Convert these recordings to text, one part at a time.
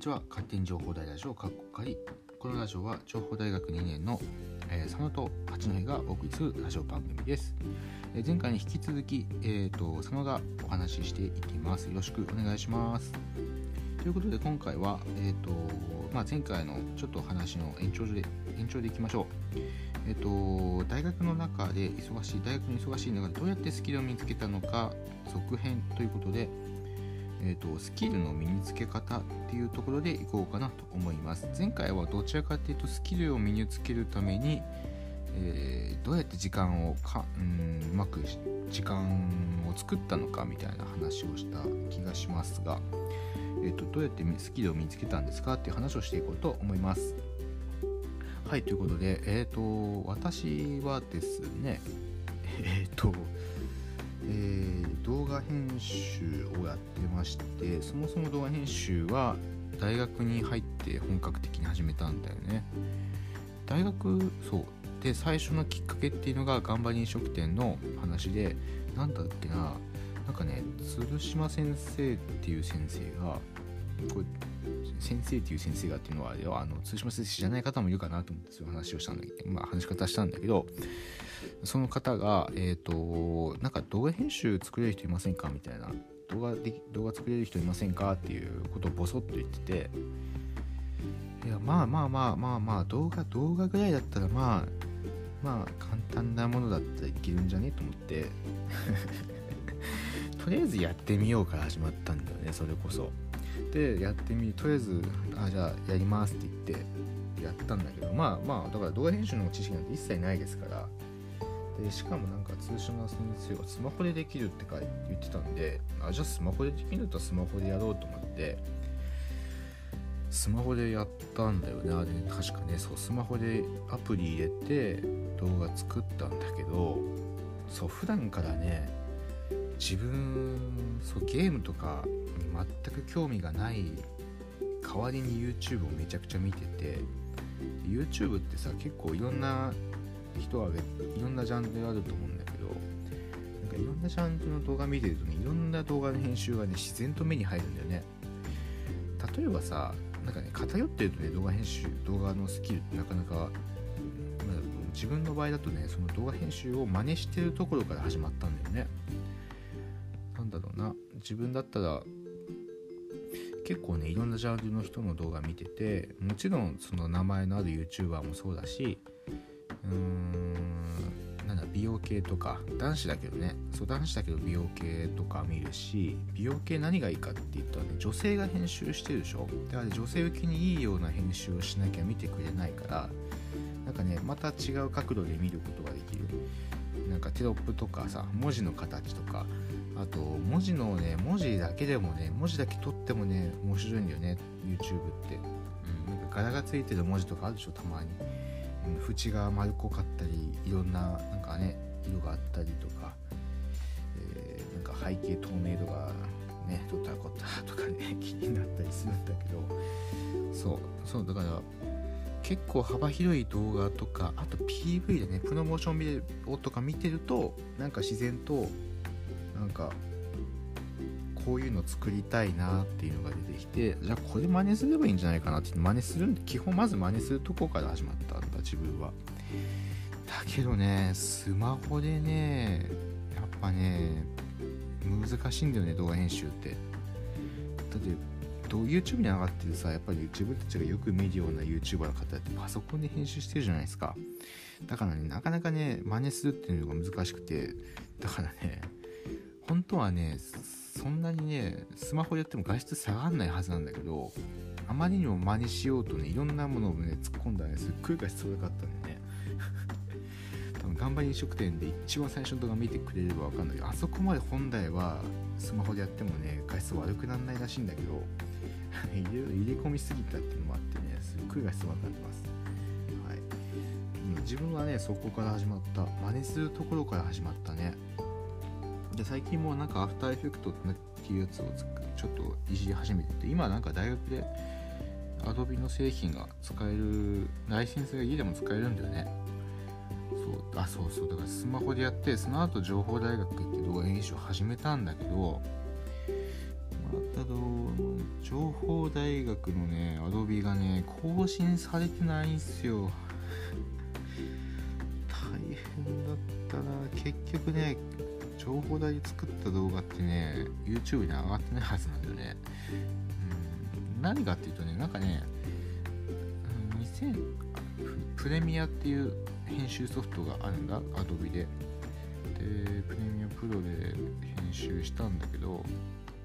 にちは。勝手に情報大ラジオかっこかりこのラジオは情報大学2年の、えー、佐野と八戸がお送りするラジオ番組です、えー前回に引き続き、えー、と佐野がお話ししていきます。よろしくお願いします。ということで今回は、えーとまあ、前回のちょっと話の延長で延長でいきましょう。えっ、と大学の中で忙しい大学の忙しい中でどうやってスキルを見つけたのか続編ということでえーと、スキルの身につけ方っていうところでいこうかなと思います。前回はどちらかというとスキルを身につけるために、えーどうやって時間をかうんうまく時間を作ったのかみたいな話をした気がしますが、えーと、どうやってスキルを身につけたんですか？っていう話をしていこうと思います。はい、ということで、えっ、と、私はですね、えっ、と、えー動画編集をやってましてそもそも動画編集は大学に入って本格的に始めたんだよね。大学そう。で最初のきっかけっていうのが頑張り飲食店の話でなんだっけななんかね鶴島先生っていう先生がこれ先生っていう先生がっていうのはあれはあの鶴島先生知らない方もいるかなと思ってそういう話をしたんだけどまあ話し方したんだけどその方が、えっ、と、なんか動画編集作れる人いませんかみたいな、動画で動画作れる人いませんかっていうことをボソッと言ってて、いや、まあまあまあまあまあ、動画、動画ぐらいだったら、まあ、まあ、簡単なものだったらいけるんじゃね？と思って、とりあえずやってみようから始まったんだよね、それこそ。で、やってみ、とりあえず、あ、じゃあやりますって言って、やったんだけど、まあまあ、だから動画編集の知識なんて一切ないですから、でしかもなんか通称の先生はスマホでできるって言ってたんであじゃあスマホでできるんだったらスマホでやろうと思ってスマホでやったんだよねあれ確かねそうスマホでアプリ入れて動画作ったんだけどそう普段からね自分そうゲームとか全く興味がない代わりに YouTube をめちゃくちゃ見てて YouTube ってさ結構いろんな人はいろんなジャンルあると思うんだけどなんかいろんなジャンルの動画見てるとねいろんな動画の編集がね自然と目に入るんだよね。例えばさなんかね偏ってるとね動画編集動画のスキルってなかなか、まあ、自分の場合だとねその動画編集を真似してるところから始まったんだよね。なんだろうな。自分だったら結構ねいろんなジャンルの人の動画見ててもちろんその名前のある YouTuber もそうだしーんなんだ美容系とか。男子だけどね。そう男子だけど美容系とか見るし美容系何がいいかって言ったらね女性が編集してるでしょ。だから、女性受けにいいような編集をしなきゃ見てくれないからなんかねまた違う角度で見ることができる。なんかテロップとかさ文字の形とか。あと文字のね文字だけでもね文字だけ取ってもね面白いんだよね。YouTube って、うん、なんか柄がついてる文字とかあるでしょたまに。縁が丸っこかったりいろんななんかね色があったりとか、えーなんか背景透明度がねどったらこったとかね気になったりするんだけどそうそうだから結構幅広い動画とかあと PV でねプロモーションビデオとか見てるとなんか自然となんかこういうの作りたいなっていうのが出てきてじゃあこれ真似すればいいんじゃないかなって真似する基本まず真似するとこから始まったん自分は。だけどねスマホでねやっぱね難しいんだよね動画編集って。だって YouTube に上がってるさやっぱり自分たちがよく見るような YouTuber の方ってパソコンで編集してるじゃないですか。だからねなかなかね真似するっていうのが難しくて。だからね本当はねそんなにねスマホでやっても画質下がんないはずなんだけどあまりにも真似しようとねいろんなものをね突っ込んだらねすっごい画質悪かったんでね。多分頑張り飲食店で一番最初の動画見てくれれば分かんないけどあそこまで本来はスマホでやってもね画質悪くならないらしいんだけど 入れ込みすぎたっていうのもあってねすっごい画質悪くなってます。はい、自分はねそこから始まった。真似するところから始まったね。で最近もなんかアフターエフェクトっていうやつをちょっといじり始めてて今なんか大学で Adobe の製品が使えるライセンスが家でも使えるんだよね。そうあそうそうだからスマホでやってその後情報大学行って動画編集を始めたんだけど、またど情報大学のねアドビがね更新されてないんすよ。大変だったな。結局ね情報大で作った動画ってね YouTube に上がってないはずなんだよね、うん、何かっていうとねなんかね2000プレミアっていう編集ソフトがあるんだ。Adobe で。でプレミアプロで編集したんだけど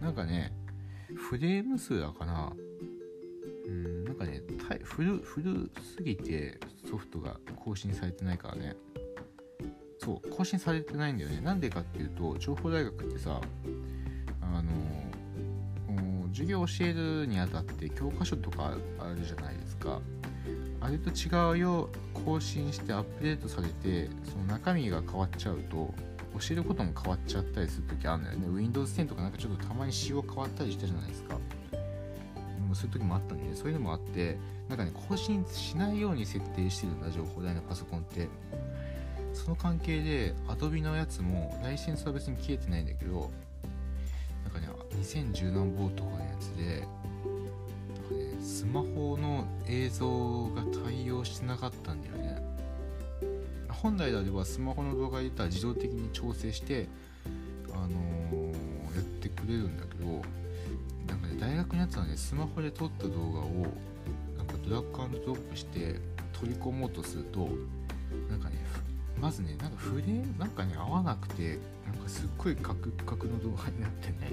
なんかねフレーム数だかな。うんなんかね古古すぎてソフトが更新されてないからね。そう更新されてないんだよね。なんでかっていうと情報大学ってさあの授業教えるにあたって教科書とかあるじゃないですか。あれと違うよ更新してアップデートされてその中身が変わっちゃうと教えることも変わっちゃったりする時あるんだよね。Windows 10とかなんかちょっとたまに仕様変わったりしたじゃないですか。もうそういう時もあったんで、ね、そういうのもあってなんかね更新しないように設定してるんだ情報台のパソコンって。その関係で Adobe のやつもライセンスは別に消えてないんだけどなんかね2010何ボーとかのやつでなんかね、スマホの映像が対応してなかったんだよね。本来であればスマホの動画入れたら自動的に調整してあのー、やってくれるんだけどなんかね大学のやつはねスマホで撮った動画をなんかドラッグアンドドロップして取り込もうとするとなんかねまずねなんかフレームなんかね合わなくてなんかすっごいカクカクの動画になってね。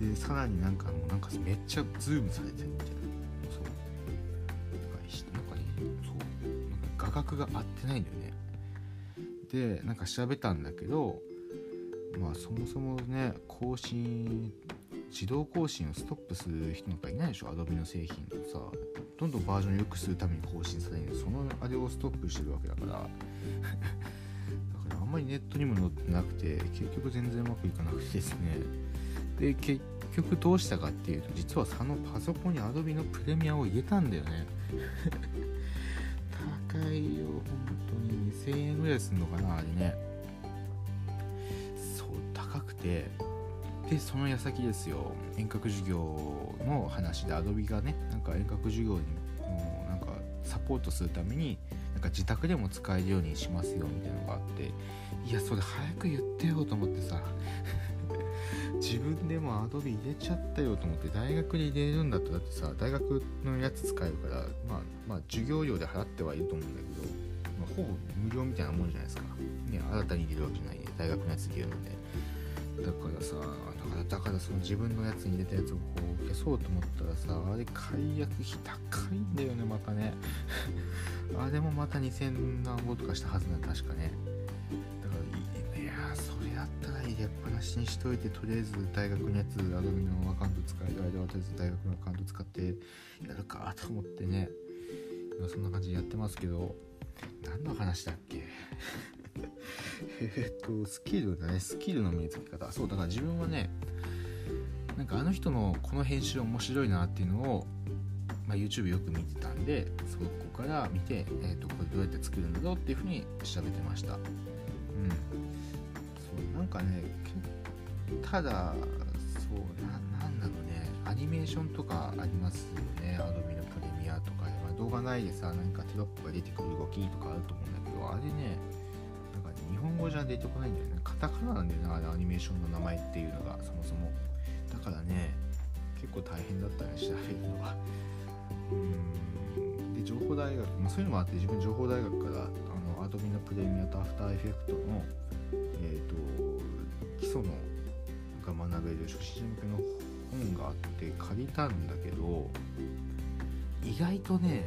でさらになんかもうなんかめっちゃズームされてるみたい？なそう。なんかねそう。なんか画角が合ってないんだよね。でなんか調べたんだけどまあそもそもね更新自動更新をストップする人なんかいないでしょ？Adobe の製品とさどんどんバージョン良くするために更新される。そのあれをストップしてるわけだから。だからあんまりネットにも載ってなくて結局全然うまくいかなくてですね。で結局どうしたかっていうと実はそのパソコンに Adobe のプレミアを入れたんだよね。高いよ本当に。2000円ぐらいするのかなあれね。そう高くて。でその矢先ですよ。遠隔授業の話で Adobe がねなんか遠隔授業にもうなんかサポートするためにか自宅でも使えるようにしますよみたいなのがあっていやそれ早く言ってよと思ってさ 自分でも Adobe 入れちゃったよと思って大学で入れるんだったらってさ大学のやつ使えるからまあまあ授業料で払ってはいると思うんだけど、まあ、ほぼ無料みたいなもんじゃないですか。ね新たに入れるわけじゃないね大学のやつ入れるので。だからさだからだからその自分のやつに入れたやつをこう消そうと思ったらさあれ解約費高いんだよねまたね。あれもまた2000何本とかしたはずなん確かね。だからいやそれだったら入れっぱなしにしといてとりあえず大学のやつアドビのアカウント使える間はとりあえず大学のアカウント使ってやるかと思ってね。そんな感じでやってますけど。何の話だっけ？えっとスキルだね。スキルの身につけ方。そうだから自分はねなんかあの人のこの編集面白いなっていうのを、まあ、YouTube よく見てたんでそこから見て、えーと、これどうやって作るんだろうっていうふうに調べてました。うん。そうなんかねただそうななんだろうね。アニメーションとかありますよね。Adobe のプレミアとかで、まあ、動画内でさ何かテロップが出てくる動きとかあると思うんだけどあれね本語じゃ出てこないんだよね。カタカナなんだよなあれアニメーションの名前っていうのがそもそも。だからね結構大変だったね調べるのは。うん。で情報大学、まあ、そういうのもあって自分情報大学からあのアドビのプレミアとアフターエフェクトのえっ、ー、と基礎のが学べる初心者向けの本があって借りたんだけど意外とね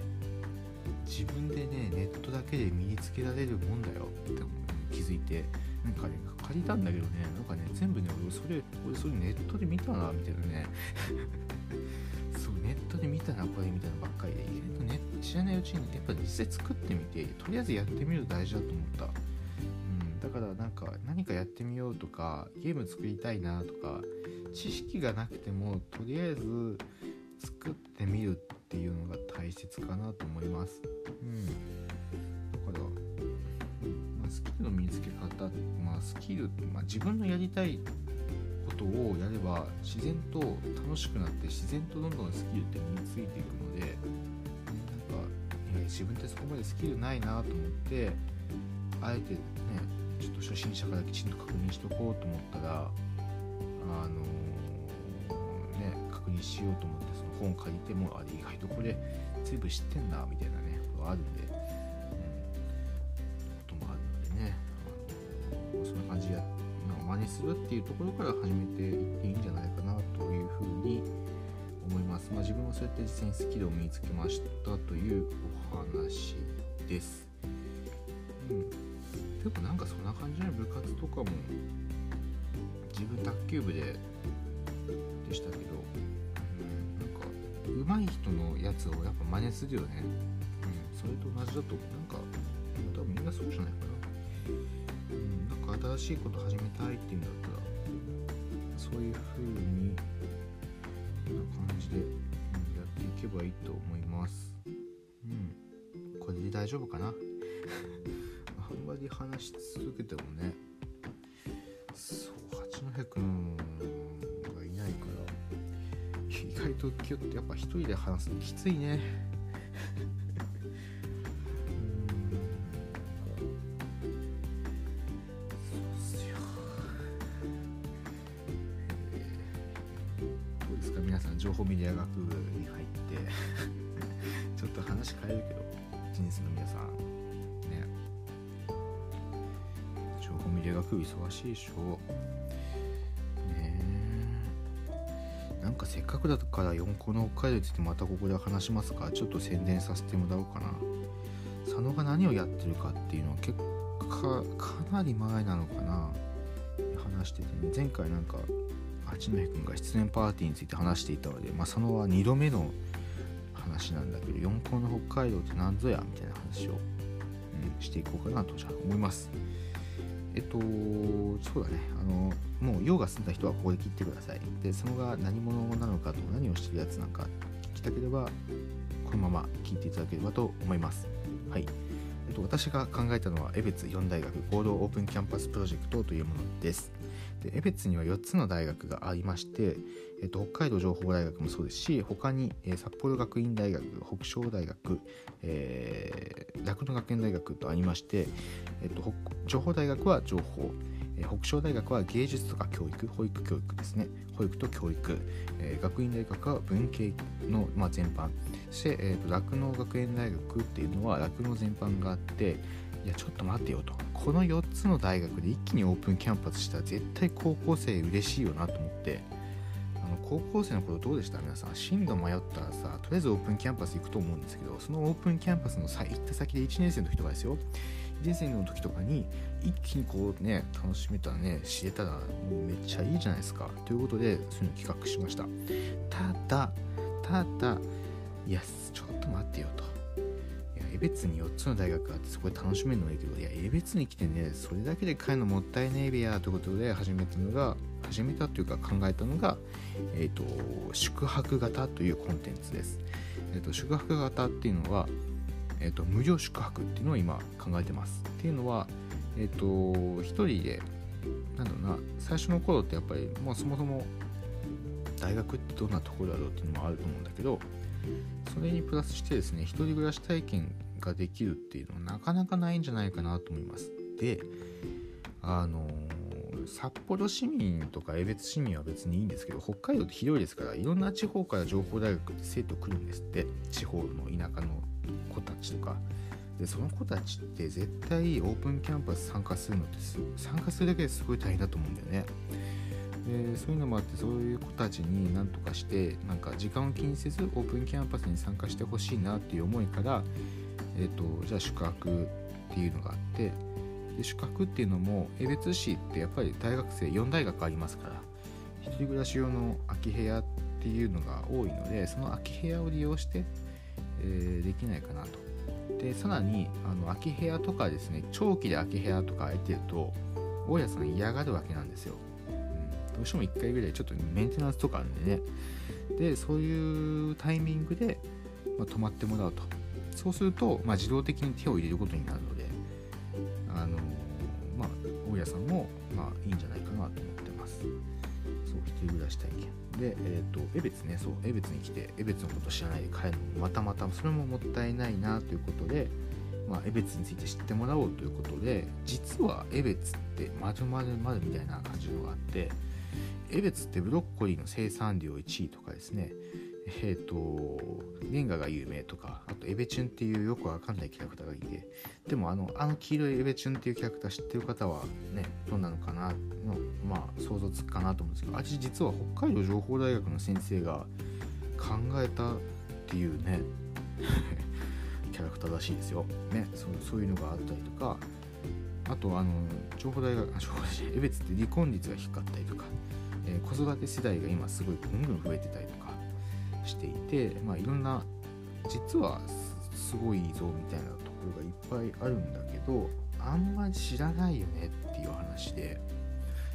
自分でねネットだけで身につけられるもんだよって思気づいてなんかね借りたんだけどねなんかね全部ね俺それ俺それネットで見たなみたいなね。そうネットで見たなこれみたいなばっかりで意外とね知らないうちにやっぱ実際作ってみてとりあえずやってみると大事だと思った。うんだからなんか何かやってみようとかゲーム作りたいなとか知識がなくてもとりあえず作ってみるっていうのが大切かなと思います。うん、スキルの身につけ方まあスキル、まあ、自分のやりたいことをやれば自然と楽しくなって自然とどんどんスキルって身についていくので、なんか、自分ってそこまでスキルないなと思ってあえてねちょっと初心者からきちんと確認しとこうと思ったらあのー、ね確認しようと思ってその本借りてもあれ意外とこれ全部知ってんなみたいなねことあるんで、あのー、そんな感じで真似するっていうところから始めていっていいんじゃないかなというふうに思います。まあ、自分はそうやって実際にスキルを身につけましたというお話です。うん。でもなんかそんな感じの部活とかも自分卓球部ででしたけど、うん、なんか上手い人のやつをやっぱ真似するよね。うん。それと同じだとなんか多分みんなそうじゃないかな。新しいこと始めたいっていうんだったらそういう風にな感じで、やっていけばいいと思います。うん。これで大丈夫かな？あんまり話し続けてもねそう八戸くんがいないから意外とキュッてやっぱ一人で話すのきついね。人生の皆さん。ね。情報メディア学部忙しいでしょ。ね。なんかせっかくだから4校の北海道についてまたここで話しますか。ちょっと宣伝させてもらおうかな。佐野が何をやってるかっていうのは結果かなり前なのかな。話しててね。前回なんか八戸君が出演パーティーについて話していたので、まあ、佐野は2度目の話なんだけど四校の北海道って何ぞやみたいな話を、うん、していこうかなとじゃあ思います。えっとそうだね。あのもう用が済んだ人はここで切ってください。でそのが何者なのかと何をしてるやつなんか聞きたければこのまま聞いていただければと思います。はい。えっと、私が考えたのは、江別4大学合同オープンキャンパスプロジェクトというものです。で江別には4つの大学がありまして、えっと、北海道情報大学もそうですし他に、えー、札幌学院大学北昇大学、えー、酪農学園大学とありまして、えっと、情報大学は情報北昇大学は芸術とか教育保育教育ですね。保育と教育、えー、学院大学は文系の、まあ、全般。そして酪農、えー、学園大学っていうのは酪農全般があっていやちょっと待ってよと。この4つの大学で一気にオープンキャンパスしたら絶対高校生嬉しいよなと思って。あの高校生の頃どうでした？皆さん。進路迷ったらさとりあえずオープンキャンパス行くと思うんですけどそのオープンキャンパスの行った先で1年生の時とかですよ。1年生の時とかに一気にこうね楽しめたらね知れたらもうめっちゃいいじゃないですか。ということでそういうの企画しました。ただただいやちょっと待ってよと。江別に4つの大学があってそこで楽しめるのはいいけどいや江別に来てねそれだけで帰るのもったいねえべやということで始めたのが始めたというか考えたのが、えーと、宿泊型というコンテンツです、えーと、宿泊型っていうのは、えーと、無料宿泊っていうのを今考えてます。っていうのはえっ、ー、と1人でなんだろうな最初の頃ってやっぱり、まあ、そもそも大学ってどんなところだろうっていうのもあると思うんだけどそれにプラスしてですね一人暮らし体験ができるっていうのはなかなかないんじゃないかなと思います。で、あのー、札幌市民とか江別市民は別にいいんですけど、北海道って広いですから、いろんな地方から情報大学って生徒来るんですって、地方の田舎の子たちとか。で、その子たちって絶対オープンキャンパス参加するのって参加するだけですごい大変だと思うんだよね。でそういうのもあってそういう子たちに何とかしてなんか時間を気にせずオープンキャンパスに参加してほしいなっていう思いからえーと、じゃあ宿泊っていうのがあってで宿泊っていうのも江別市ってやっぱり大学生4大学ありますから一人暮らし用の空き部屋っていうのが多いのでその空き部屋を利用して、えー、できないかなと。でさらにあの空き部屋とかですね長期で空き部屋とか空いてると大家さん嫌がるわけなんですよ、うん、どうしても1回ぐらいちょっとメンテナンスとかあるんでね。でそういうタイミングで、まあ、泊まってもらうと。そうすると、まあ、自動的に手を入れることになるので、あのまあ、大家さんも、まあ、いいんじゃないかなと思ってます。そう、一人暮らし体験でえっ、ー、と江別ねそう江別に来て江別のこと知らないで帰るのもまたまたそれももったいないなということでまあ、江別について知ってもらおうということで実は江別ってまるまるまるみたいな感じのがあって江別ってブロッコリーの生産量1位とかですねえっ、ー、とレンガが有名とかあとエベチュンっていうよくわかんないキャラクターがいてでもあのあの黄色いエベチュンっていうキャラクター知ってる方はねどうなのかなのまあ想像つくかなと思うんですけどあち実は北海道情報大学の先生が考えたっていうね キャラクターらしいですよ、ね、そうそういうのがあったりとかあとあの情報大学あ情報大学江別って離婚率が低かったりとか、えー、子育て世代が今すごいぐんぐん増えてたりとかしていて、まあ、いろんな実はすごいぞみたいなところがいっぱいあるんだけどあんまり知らないよねっていう話で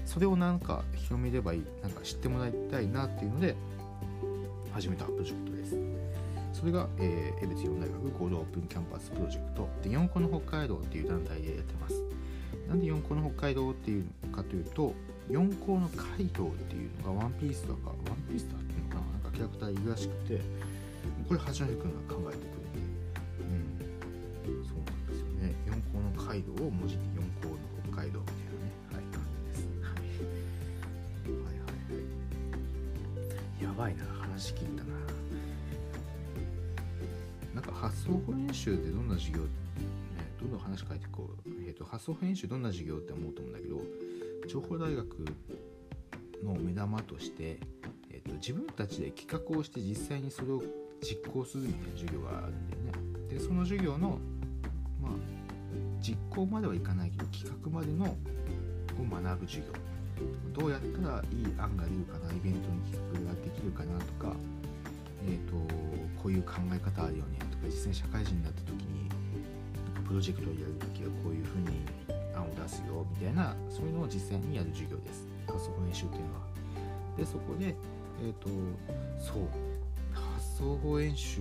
それをなんか広めればいいなんか知ってもらいたいなっていうので始めたプロジェクトです。それが、えー、江別四大学合同オープンキャンパスプロジェクトで4校の北海道っていう団体でやってます。なんで4校の北海道っていうかというと4校の街道っていうのがワンピースとかワンピースだっキャラクターいるらしくてこれ八戸君が考えてくれてうんそうなんですよね。4校の街道を文字に4校の北海道みたいなねはい感じです、はい、はい。はいはいやばいな。話聞いたな。なんか発想法演習でどんな授業ねどんどん話変えていこう、えーと、発想法演習どんな授業って思うと思うんだけど情報大学の目玉として、自分たちで企画をして実際にそれを実行するみたいな授業があるんだよね。でその授業のまあ実行まではいかないけど企画までのを学ぶ授業。どうやったらいい案が出るかなイベントに企画ができるかなとかえーと、こういう考え方あるよねとか実際に社会人になった時にプロジェクトをやる時はこういうふうに案を出すよみたいなそういうのを実際にやる授業です。発想法演習っていうのは。でそこでえっ、ー、とそう。発想法演習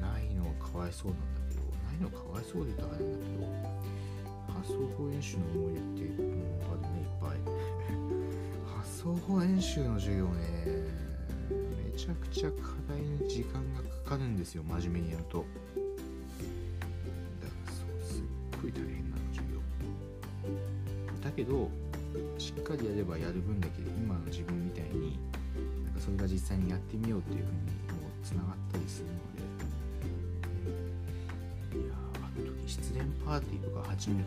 ないのかわいそうなんだけどないのかわいそうで言ったらあれなんだけど発想法演習の思い出ってもうあるねいっぱい。発想法演習の授業ねめちゃくちゃ課題に時間がかかるんですよ真面目にやると。だからそうすっごい大変なの授業。だけどしっかりやればやる分だけ今実際にやってみようっていうふうにもつながったりするので。いやあの時失恋パーティーとか八戸君ね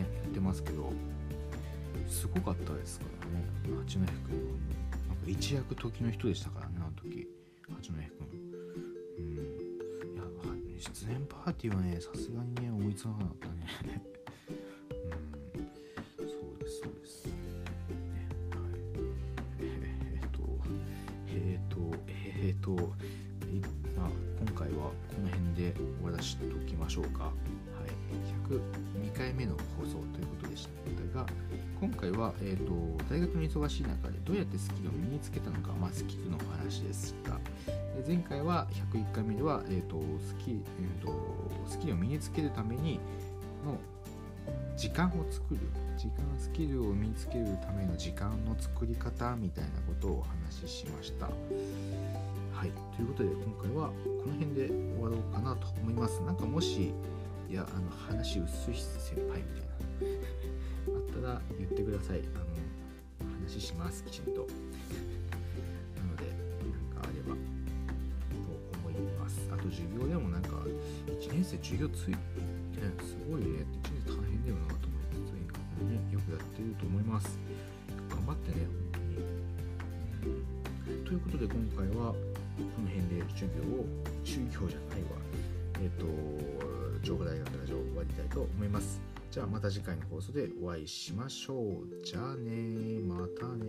やってますけどすごかったですからね。八戸君は一躍時の人でしたからねあの時。八戸君うん。いや出演パーティーはねさすがにね思いつかなかった終わらしときましょうか。はい。102回目の放送ということでした。が今回は、えーと、大学の忙しい中でどうやってスキルを身につけたのか、まあ、スキルのお話でした。で前回は101回目では、えーとスキえーと、スキルを身につけるためにの時間を作る。時間スキルを身につけるための時間の作り方みたいなことをお話ししました。はい。ということで今回はこの辺で終わろうかなと思います。なんかもしいやあの話薄い先輩みたいな。あったら言ってください。あの話しますきちんと。なのでなんかあればと思います。あと授業でもなんか1年生授業ついてすごいね。1年生大変だよなと思いつつねよくやってると思います。頑張ってね本当に。ということで今回はこの辺で授業を授業じゃないわ。えっ、ー、と情報大学ラジオ終わりたいと思います。じゃあまた次回の放送でお会いしましょう。じゃあねまたね